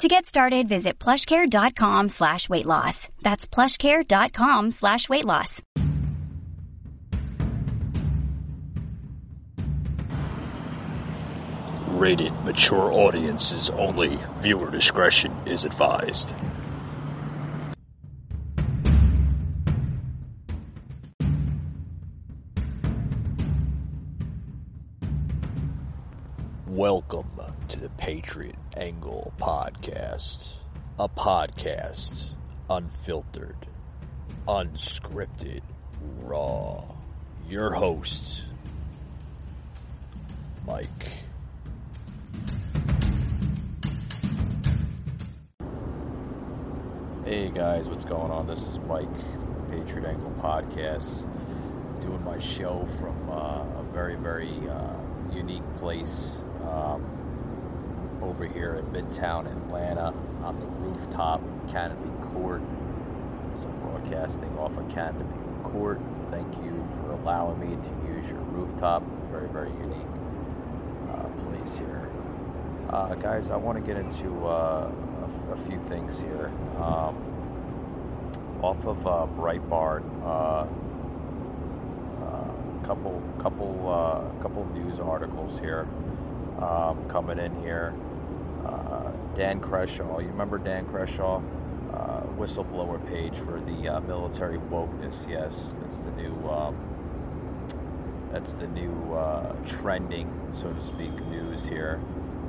To get started, visit plushcare.com slash weight loss. That's plushcare.com slash weight loss. Rated mature audiences only. Viewer discretion is advised. Welcome to the Patriot Angle Podcast. A podcast unfiltered, unscripted, raw. Your host, Mike. Hey guys, what's going on? This is Mike from the Patriot Angle Podcast, doing my show from uh, a very, very uh, unique place um, over here in Midtown Atlanta on the rooftop Canopy Court. So, broadcasting off of Canopy Court. Thank you for allowing me to use your rooftop. It's a very, very unique uh, place here. Uh, guys, I want to get into uh, a, a, few things here. Um, off of uh, Breitbart, uh, uh, couple, couple, couple news articles here um, coming in here. Dan Crenshaw, you remember Dan Crenshaw? whistleblower page for the military wokeness. Yes, that's the new. Um, that's the new trending, so to speak, news here.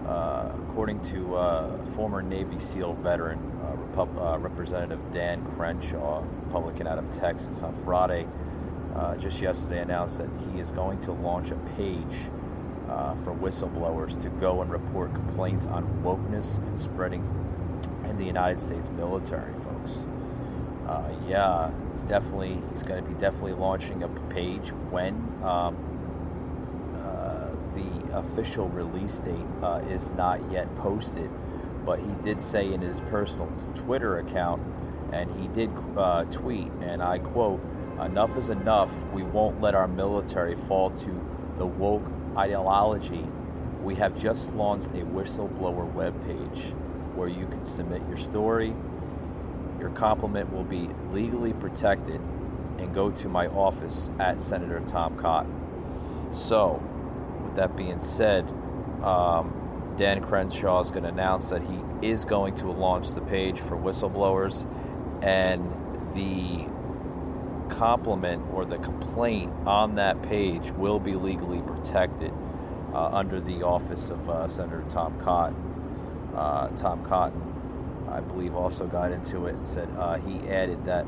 Uh, according to uh, former Navy SEAL veteran uh, uh, Representative Dan Crenshaw, Republican out of Texas, on Friday, uh, just yesterday announced that he is going to launch a page for whistleblowers to go and report complaints on wokeness and spreading in the United States military, folks. yeah, he's definitely he's going to be definitely launching a page when um, the official release date uh, is not yet posted, but he did say in his personal Twitter account, and he did uh, tweet, and I quote, Enough is enough. We won't let our military fall to the woke ideology. We have just launched a whistleblower webpage where you can submit your story. Your compliment will be legally protected and go to my office at Senator Tom Cotton. So, with that being said, um, Dan Crenshaw is going to announce that he is going to launch the page for whistleblowers, and the compliment or the complaint on that page will be legally protected uh, under the office of uh, Senator Tom Cotton. Uh, Tom Cotton, I believe, also got into it and said uh, he added that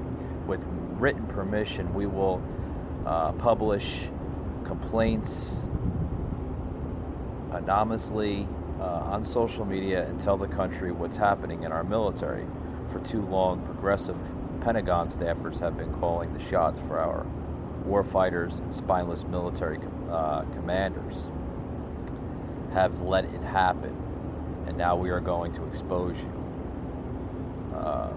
with written permission, we will uh, publish complaints anonymously uh, on social media and tell the country what's happening in our military. For too long, progressive Pentagon staffers have been calling the shots for our warfighters and spineless military uh, commanders. Have let it happen, and now we are going to expose you. Uh,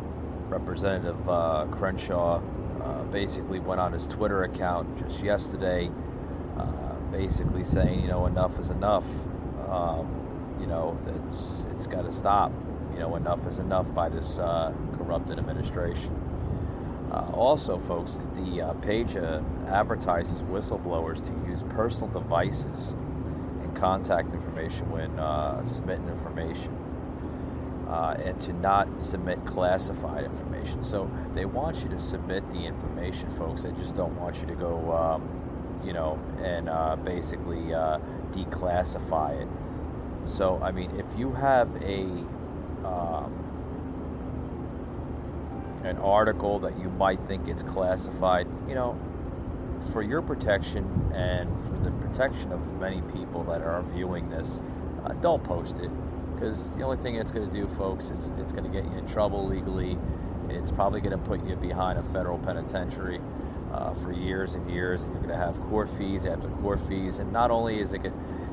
Representative uh, Crenshaw uh, basically went on his Twitter account just yesterday basically saying, you know, enough is enough. Um, you know, it's it's got to stop. You know, enough is enough by this uh, corrupted administration. Uh, also, folks, the uh, page uh, advertises whistleblowers to use personal devices and contact information when uh, submitting information. Uh, and to not submit classified information. So they want you to submit the information, folks. They just don't want you to go um, you know, and uh, basically declassify it. So, I mean, if you have a um, an article that you might think it's classified, you know, for your protection and for the protection of many people that are viewing this, uh, don't post it because the only thing it's going to do, folks, is it's going to get you in trouble legally. It's probably going to put you behind a federal penitentiary. uh, for years and years, and you're going to have court fees after court fees. And not only is it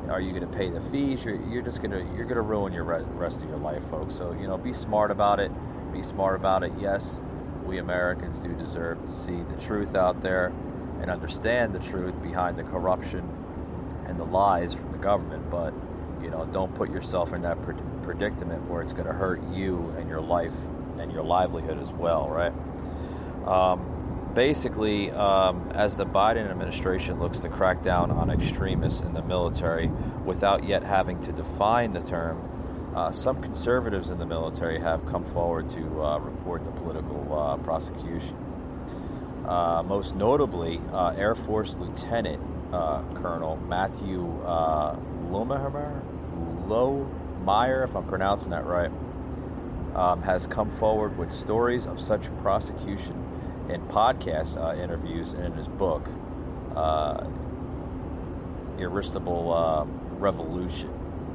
are you going to pay the fees, you're, you're just going to you're going to ruin your rest of your life, folks. So you know, be smart about it. Be smart about it. Yes, we Americans do deserve to see the truth out there and understand the truth behind the corruption and the lies from the government. But you know, don't put yourself in that predicament where it's going to hurt you and your life and your livelihood as well, right? Um, basically, um, as the Biden administration looks to crack down on extremists in the military without yet having to define the term, uh, some conservatives in the military have come forward to uh, report the political uh, prosecution. Uh, most notably, uh, Air Force Lieutenant uh, Colonel Matthew uh, Lohmeier, Meyer, if I'm pronouncing that right, um, has come forward with stories of such prosecution in podcast interviews and in his book, Irresistible Revolution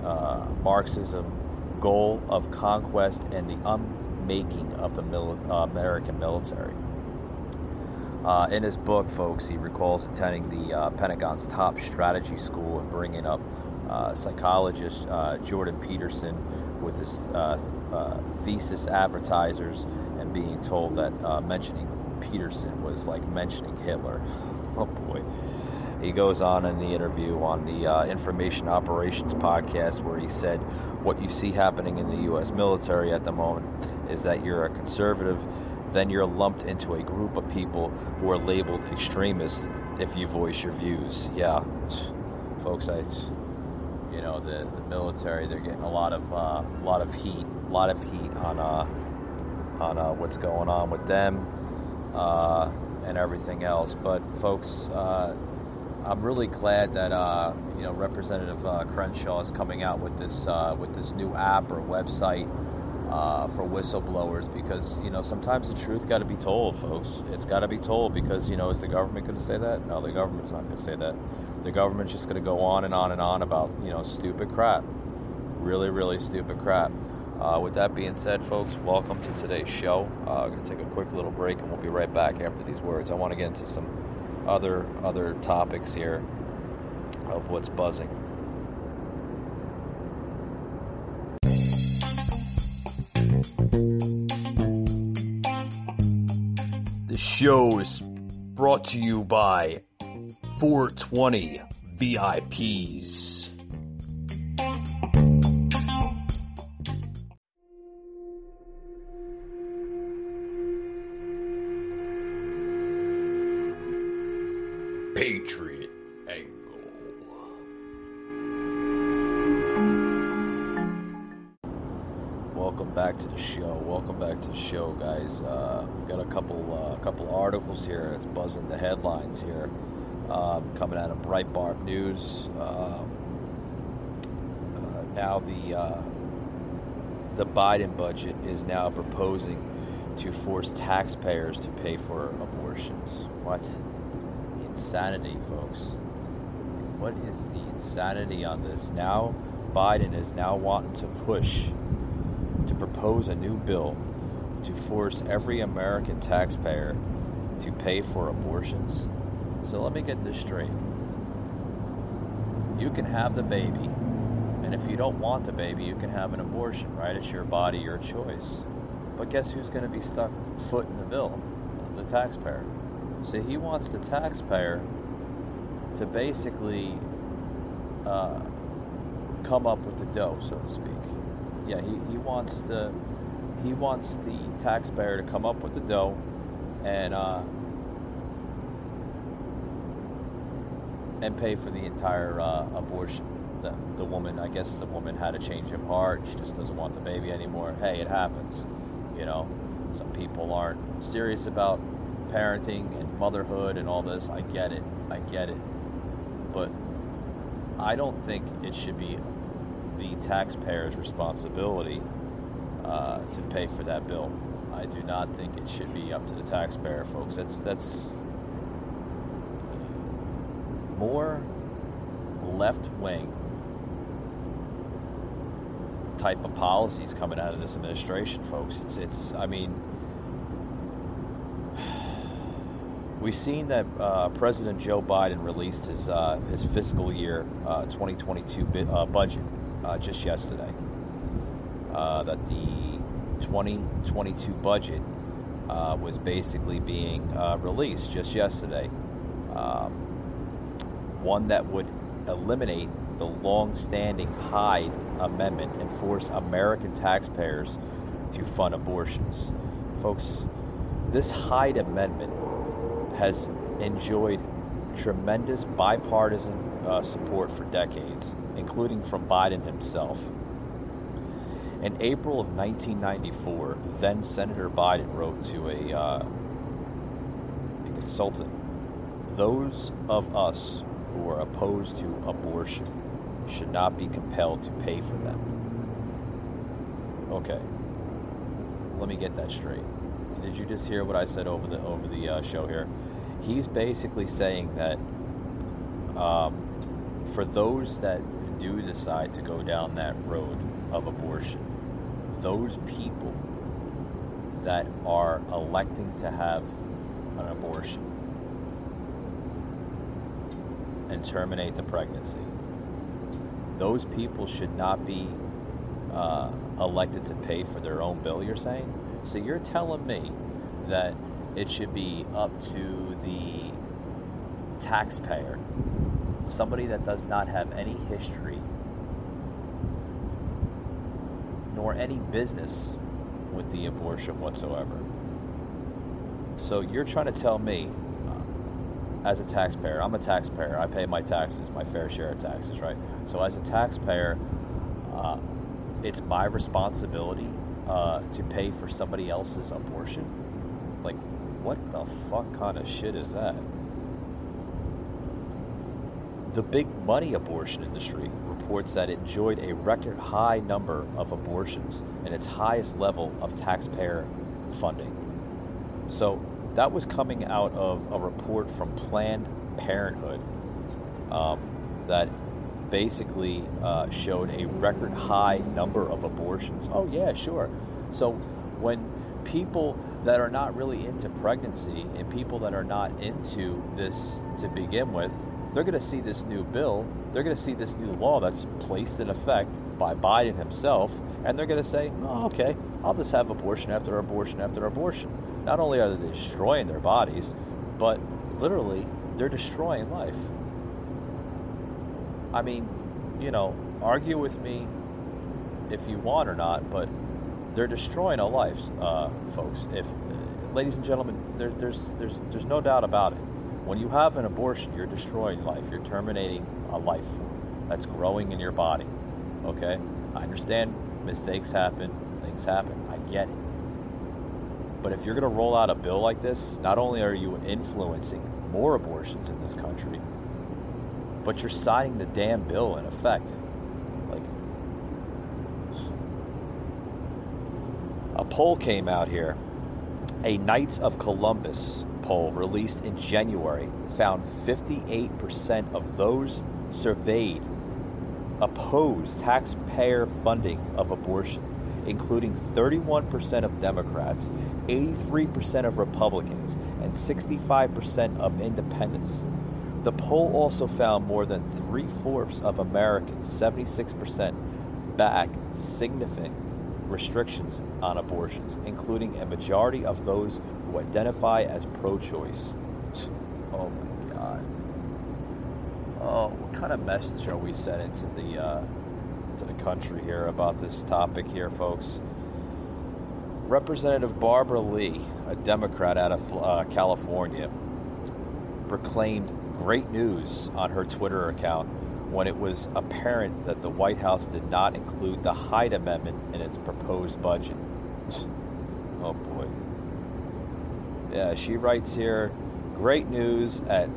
uh, Marxism, Goal of Conquest, and the Unmaking of the mil- uh, American Military. Uh, in his book, folks, he recalls attending the Pentagon's top strategy school and bringing up uh, psychologist uh, Jordan Peterson with his uh, uh, thesis advertisers and being told that uh, mentioning Peterson was like mentioning Hitler. oh boy. He goes on in the interview on the Information Operations podcast where he said, What you see happening in the U.S. military at the moment is that you're a conservative, then you're lumped into a group of people who are labeled extremists if you voice your views. Yeah, folks, I you know the, the military they're getting a lot of uh, lot of heat a lot of heat on uh, on uh, what's going on with them uh, and everything else but folks uh, I'm really glad that uh, you know Representative Crenshaw is coming out with this with this new app or website for whistleblowers because you know sometimes the truth got to be told folks it's got to be told because you know is the government going to say that no the government's not going to say that the government's just going to go on and on and on about you know stupid crap, really really stupid crap. Uh, with that being said, folks, welcome to today's show. Uh, I'm going to take a quick little break, and we'll be right back after these words. I want to get into some other other topics here of what's buzzing. The show is brought to you by 420 VIPs. News. Um, uh, now the uh, the Biden budget is now proposing to force taxpayers to pay for abortions. What insanity, folks! What is the insanity on this? Now Biden is now wanting to push to propose a new bill to force every American taxpayer to pay for abortions so let me get this straight. You can have the baby, and if you don't want the baby, you can have an abortion, right? It's your body, your choice. But guess who's going to be stuck foot in the bill? The taxpayer. So he wants the taxpayer to basically uh, come up with the dough, so to speak. Yeah, he, he wants the he wants the taxpayer to come up with the dough and uh, and pay for the entire uh, abortion. The, the woman, I guess the woman had a change of heart. She just doesn't want the baby anymore. Hey, it happens. You know, some people aren't serious about parenting and motherhood and all this. I get it. I get it. But I don't think it should be the taxpayer's responsibility uh, to pay for that bill. I do not think it should be up to the taxpayer, folks. That's that's more left wing type of policies coming out of this administration, folks. It's it's I mean we've seen that uh, President Joe Biden released his uh, his fiscal year uh, 2022 uh, budget uh, just yesterday. Uh, that the 2022 budget was basically being released just yesterday. Um, one that would eliminate the long-standing Hyde Amendment and force American taxpayers to fund abortions. Folks, this Hyde Amendment has enjoyed tremendous bipartisan uh, support for decades, including from Biden himself. In April of 1994, then Senator Biden wrote to a, uh, a consultant Those of us who are opposed to abortion should not be compelled to pay for them. Okay, let me get that straight. Did you just hear what I said over the over the uh, show here? He's basically saying that um, for those that do decide to go down that road of abortion, those people that are electing to have an abortion and terminate the pregnancy, those people should not be uh, elected to pay for their own bill, you're saying? So you're telling me that it should be up to the taxpayer, somebody that does not have any history nor any business with the abortion whatsoever. So you're trying to tell me, as a taxpayer, I'm a taxpayer, I pay my taxes, my fair share of taxes, right? So as a taxpayer, uh, it's my responsibility uh, to pay for somebody else's abortion. Like, what the fuck kind of shit is that? The big money abortion industry reports that it enjoyed a record high number of abortions and its highest level of taxpayer funding. So that was coming out of a report from Planned Parenthood um, that basically uh, showed a record high number of abortions. Oh, yeah, sure. So when people that are not really into pregnancy and people that are not into this to begin with, they're going to see this new bill, they're going to see this new law that's placed in effect by Biden himself, and they're going to say, oh, okay, I'll just have abortion after abortion after abortion. Not only are they destroying their bodies, but literally, they're destroying life. I mean, you know, argue with me if you want or not, but they're destroying a life, uh, folks. If, ladies and gentlemen, there, there's there's there's no doubt about it. When you have an abortion, you're destroying life. You're terminating a life that's growing in your body. Okay, I understand mistakes happen, things happen. I get it. But if you're going to roll out a bill like this, not only are you influencing more abortions in this country, but you're signing the damn bill in effect. Like, a poll came out here. A Knights of Columbus poll released in January found 58% of those surveyed oppose taxpayer funding of abortion, including 31% of Democrats, 83% of Republicans, and 65% of independents. The poll also found more than three fourths of Americans, 76%, back significant restrictions on abortions, including a majority of those who identify as pro choice. Oh my God. Oh, what kind of message are we sending to the, uh, to the country here about this topic here, folks? Representative Barbara Lee, a Democrat out of uh, California, proclaimed great news on her Twitter account when it was apparent that the White House did not include the Hyde Amendment in its proposed budget. Oh boy. Yeah, she writes here great news at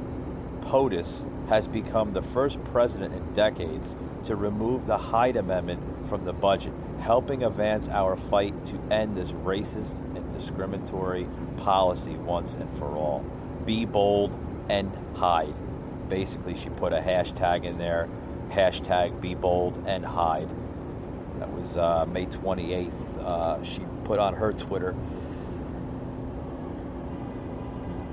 POTUS has become the first president in decades to remove the Hyde Amendment from the budget, helping advance our fight to end this racist and discriminatory policy once and for all. Be bold, and Hyde. Basically, she put a hashtag in there, hashtag Be Bold and Hyde. That was uh, May 28th. Uh, she put on her Twitter.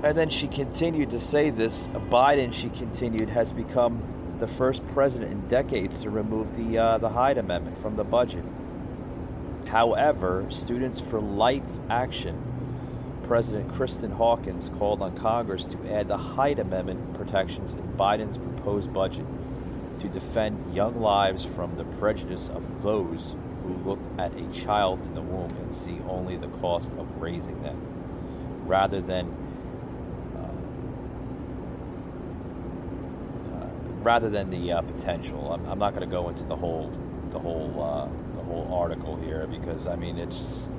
And then she continued to say this Biden, she continued, has become the first president in decades to remove the, uh, the Hyde Amendment from the budget. However, Students for Life Action President Kristan Hawkins called on Congress to add the Hyde Amendment protections in Biden's proposed budget to defend young lives from the prejudice of those who looked at a child in the womb and see only the cost of raising them, rather than uh, uh, rather than the uh, potential. I'm, I'm not going to go into the whole the whole uh, whole article here because I mean it's just,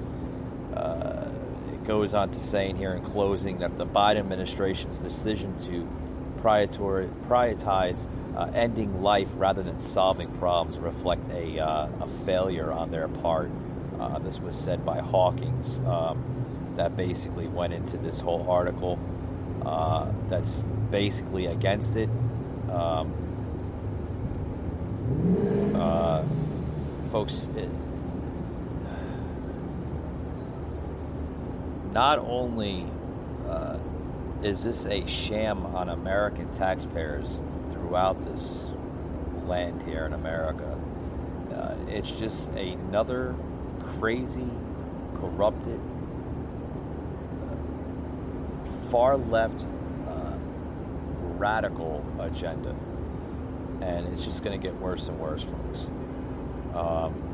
uh, it goes on to saying here in closing that the Biden administration's decision to prioritize uh, ending life rather than solving problems reflect a, uh, a failure on their part. Uh, this was said by Hawkins. Um, that basically went into this whole article uh, that's basically against it. Um, uh, folks, it, not only uh, is this a sham on American taxpayers throughout this land here in America, uh, it's just another crazy, corrupted, far left, uh, radical agenda. And it's just going to get worse and worse, folks. Um,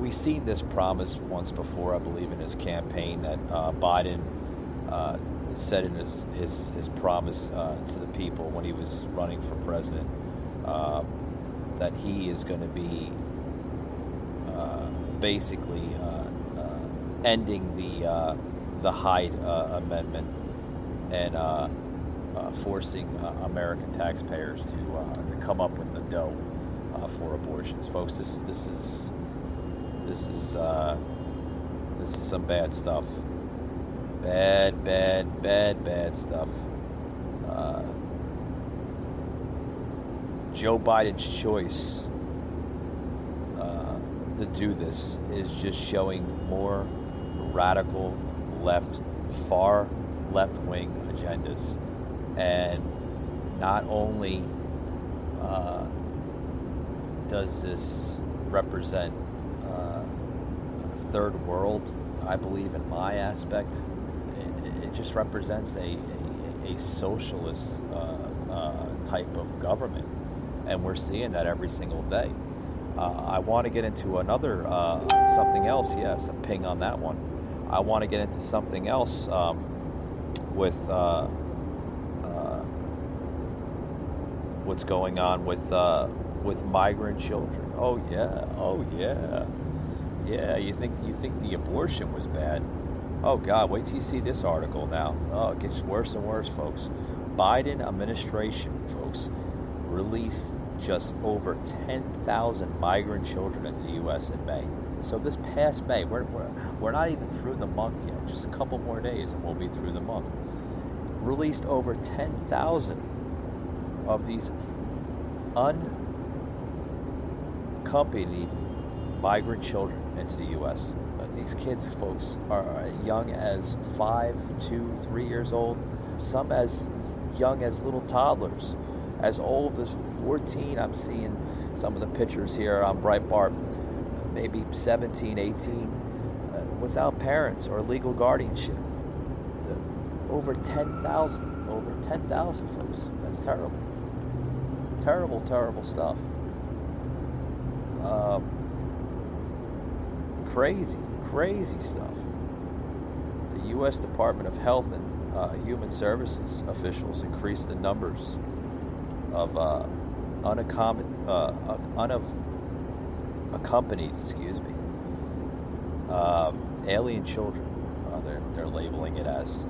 we've seen this promise once before, I believe, in his campaign that uh, Biden uh, said in his his, his promise uh, to the people when he was running for president uh, that he is going to be uh, basically uh, ending the the Hyde Amendment. And forcing American taxpayers to to come up with the dough for abortions, folks. This this is this is uh, this is some bad stuff. Bad, bad, bad, bad stuff. Uh, Joe Biden's choice uh, to do this is just showing more radical left, far left wing agendas. And not only uh, does this represent third world, I believe, in my aspect, it, it just represents a, a, a socialist uh, uh, type of government. And we're seeing that every single day. Uh, I want to get into another, uh, something else, yes, a ping on that one. I want to get into something else um, with uh, uh, what's going on with uh, with migrant children. Oh yeah, oh yeah. Yeah, you think you think the abortion was bad. Oh God, wait till you see this article now. Oh, it gets worse and worse, folks. Biden administration, folks, released just over 10,000 migrant children in the U.S. in May. So this past May, we're, we're, we're not even through the month yet. Just a couple more days and we'll be through the month. Released over 10,000 of these unaccompanied migrant children into the U.S. Uh, these kids, folks, are young as five, two, three years old. Some as young as little toddlers, as old as 14. I'm seeing some of the pictures here on Breitbart, maybe 17, 18, uh, without parents or legal guardianship. The, over 10,000, over 10,000 folks. That's terrible. Terrible, terrible stuff. Um, crazy, crazy stuff. The U.S. Department of Health and uh, Human Services officials increased the numbers of uh, unaccompanied, uh, unaccompanied, excuse me, um, alien children. Uh, they're, they're labeling it as,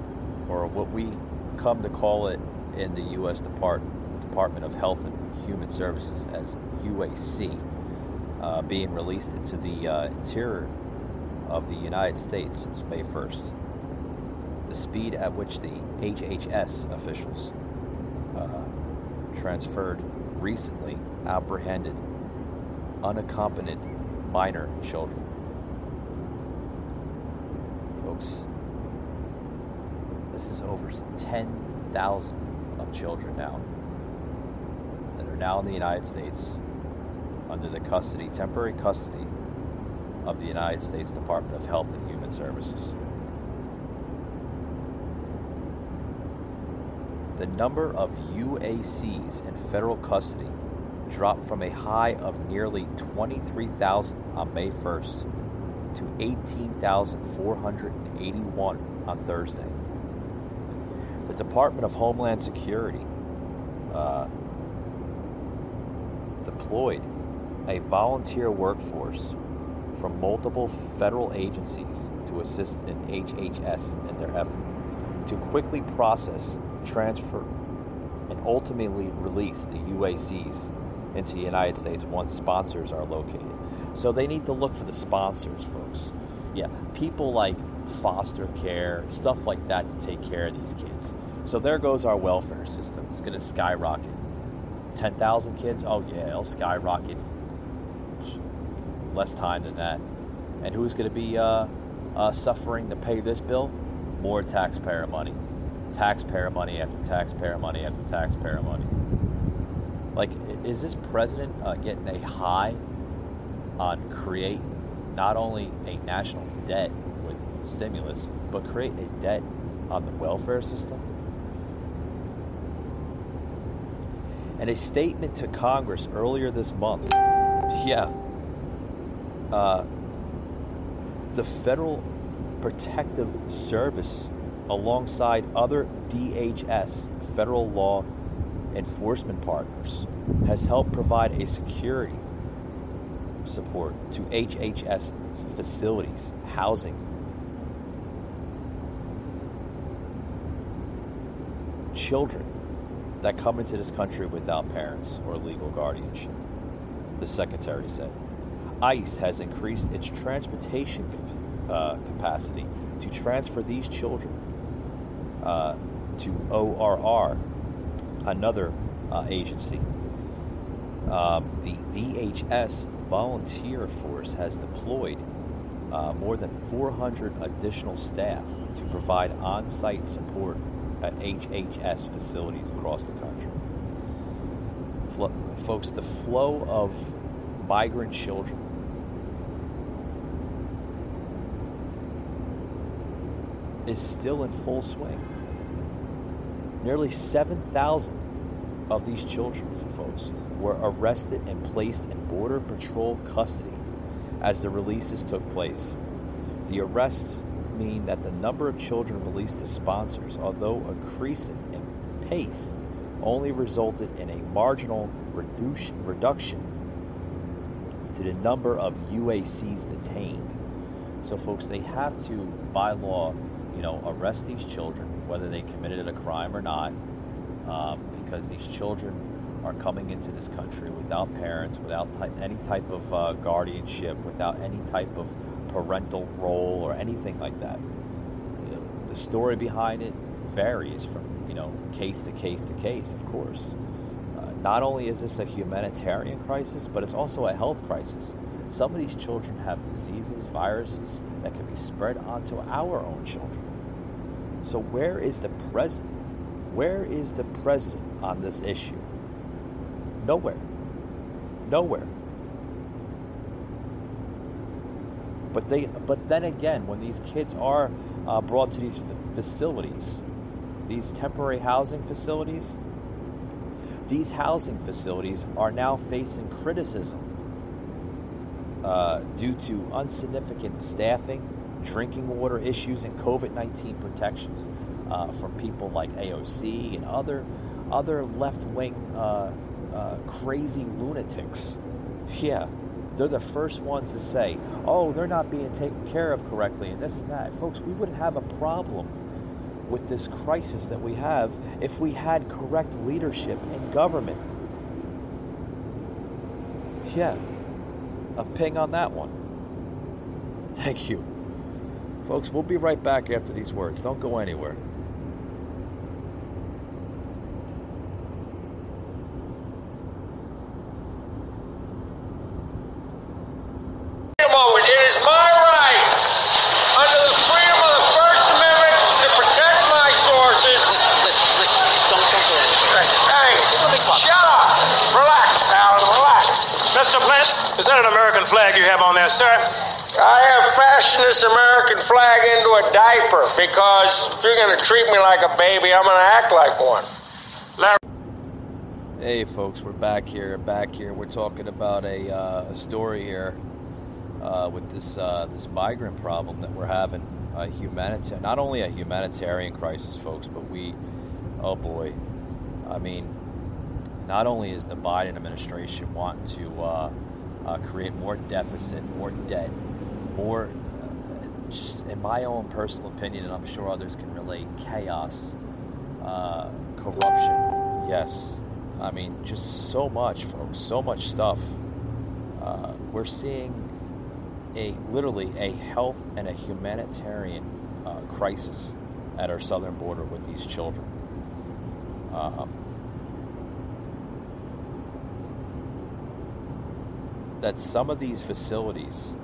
or what we come to call it in the U.S. Department Department of Health and Human Services as UAC uh, being released into the uh, interior of the United States since May 1st. The speed at which the HHS officials uh, transferred recently apprehended unaccompanied minor children. folks, this is over 10,000 of children now now in the United States under the custody, temporary custody of the United States Department of Health and Human Services. The number of UACs in federal custody dropped from a high of nearly 23,000 on May 1st to 18,481 on Thursday. The Department of Homeland Security uh, deployed a volunteer workforce from multiple federal agencies to assist in HHS in their effort to quickly process, transfer, and ultimately release the UACs into the United States once sponsors are located. So they need to look for the sponsors, folks. Yeah, people like foster care, stuff like that to take care of these kids. So there goes our welfare system. It's going to skyrocket. 10,000 kids? Oh, yeah, it'll skyrocket. Less time than that. And who's going to be uh, uh, suffering to pay this bill? More taxpayer money. Taxpayer money after taxpayer money after taxpayer money. Like, is this president uh, getting a high on create not only a national debt with stimulus, but create a debt on the welfare system? And a statement to Congress earlier this month, yeah, uh, the Federal Protective Service, alongside other DHS federal law enforcement partners, has helped provide a security support to HHS facilities, housing. Children that come into this country without parents or legal guardianship, the Secretary said. ICE has increased its transportation uh, capacity to transfer these children uh, to ORR, another uh, agency. Um, the DHS volunteer force has deployed uh, more than 400 additional staff to provide on site support Uh, at HHS facilities across the country. Folks, the flow of migrant children is still in full swing. Nearly 7,000 of these children, folks, were arrested and placed in Border Patrol custody as the releases took place. The arrests mean that the number of children released to sponsors, although increasing in pace, only resulted in a marginal reduction to the number of UACs detained. So, folks, they have to, by law, you know, arrest these children, whether they committed a crime or not, um, because these children are coming into this country without parents, without any type of uh, guardianship, without any type of parental role or anything like that. You know, the story behind it varies from you know case to case to case, of course. Uh, not only is this a humanitarian crisis, but it's also a health crisis. Some of these children have diseases, viruses that can be spread onto our own children. So where is the president? Where is the president on this issue? Nowhere. Nowhere. But they, but then again, when these kids are uh, brought to these facilities, these temporary housing facilities, these housing facilities are now facing criticism uh, due to unsignificant staffing, drinking water issues, and COVID 19 protections uh, from people like AOC and other other left wing uh, uh, crazy lunatics. Yeah, they're the first ones to say, oh, they're not being taken care of correctly, and this and that. Folks, we wouldn't have a problem with this crisis that we have if we had correct leadership in government. Yeah, a ping on that one. Thank you. Folks, we'll be right back after these words. Don't go anywhere. moment. It is my right, under the freedom of the kind of American flag you have on there, sir? I have fashioned this American flag into a diaper because if you're going to treat me like a baby, I'm going to act like one. Hey, folks, we're back here. Back here. We're talking about a, uh, a story here uh, with this uh, this migrant problem that we're having. A humanitarian, not only a humanitarian crisis, folks, but we, oh boy, I mean, not only is the Biden administration wanting to uh, uh, create more deficit, more debt, more, just in my own personal opinion, and I'm sure others can relate, chaos, uh, corruption. Yes, I mean, just so much, folks, so much stuff. Uh, we're seeing a literally a health and a humanitarian uh, crisis at our southern border with these children. Um, that some of these facilities,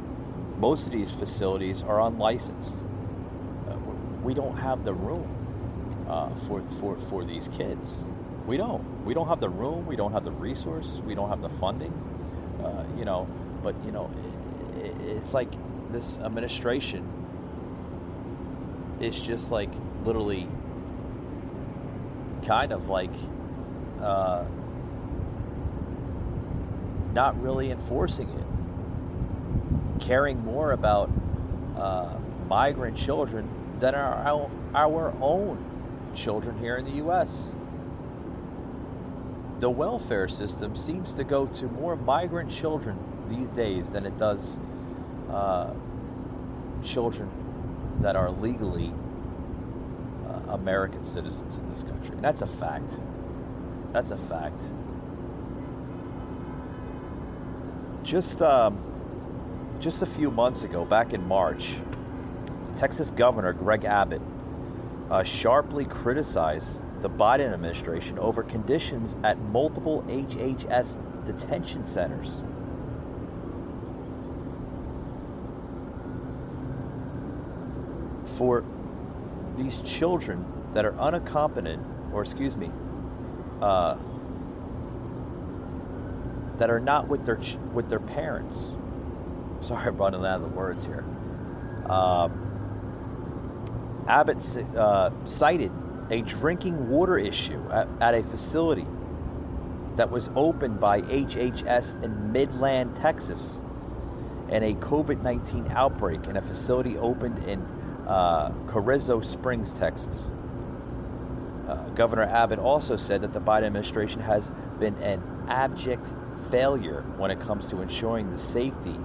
most of these facilities are unlicensed. We don't have the room uh, for, for, for these kids. We don't. We don't have the room. We don't have the resources. We don't have the funding. Uh, you know, but you know, it, it, it's like this administration is just like literally kind of like uh, not really enforcing it, caring more about uh, migrant children than our, our own children here in the U.S. The welfare system seems to go to more migrant children these days than it does uh, children that are legally uh, American citizens in this country. And that's a fact. That's a fact. Just um, just a few months ago, back in March, Texas Governor Greg Abbott uh, sharply criticized the Biden administration over conditions at multiple HHS detention centers. For these children that are unaccompanied, or excuse me, uh, that are not with their ch- with their parents. Sorry, I'm running out of the words here. Um, Abbott uh, cited a drinking water issue at, at, a facility that was opened by HHS in Midland, Texas, and a COVID 19 outbreak in a facility opened in uh, Carrizo Springs, Texas. Uh, Governor Abbott also said that the Biden administration has been an abject failure when it comes to ensuring the safety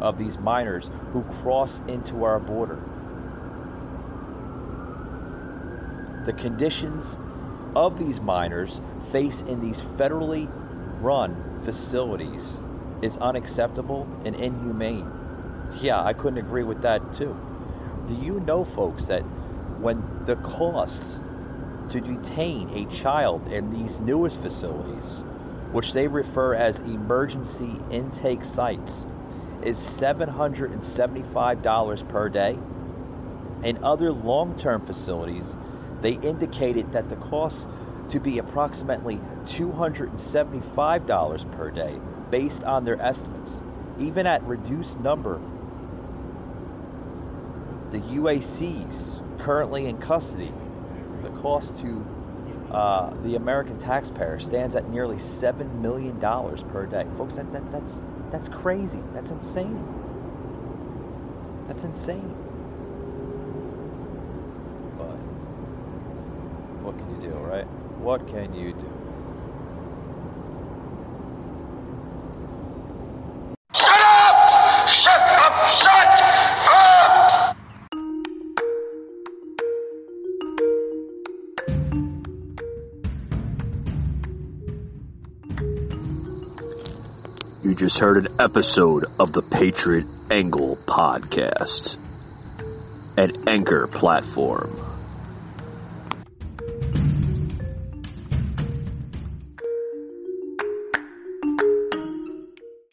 of these minors who cross into our border. The conditions of these minors face in these federally run facilities is unacceptable and inhumane. Yeah, I couldn't agree with that too. Do you know, folks, that when the cost to detain a child in these newest facilities which they refer as emergency intake sites, is $775 per day. In other long term facilities, they indicated that the cost to be approximately $275 per day based on their estimates. Even at reduced number, the UACs currently in custody, the cost to uh, the American taxpayer stands at nearly seven million dollars per day, folks. That, that that's that's crazy. That's insane. That's insane. But what can you do, right? What can you do? Just heard an episode of the Patriot Angle podcast, an anchor platform.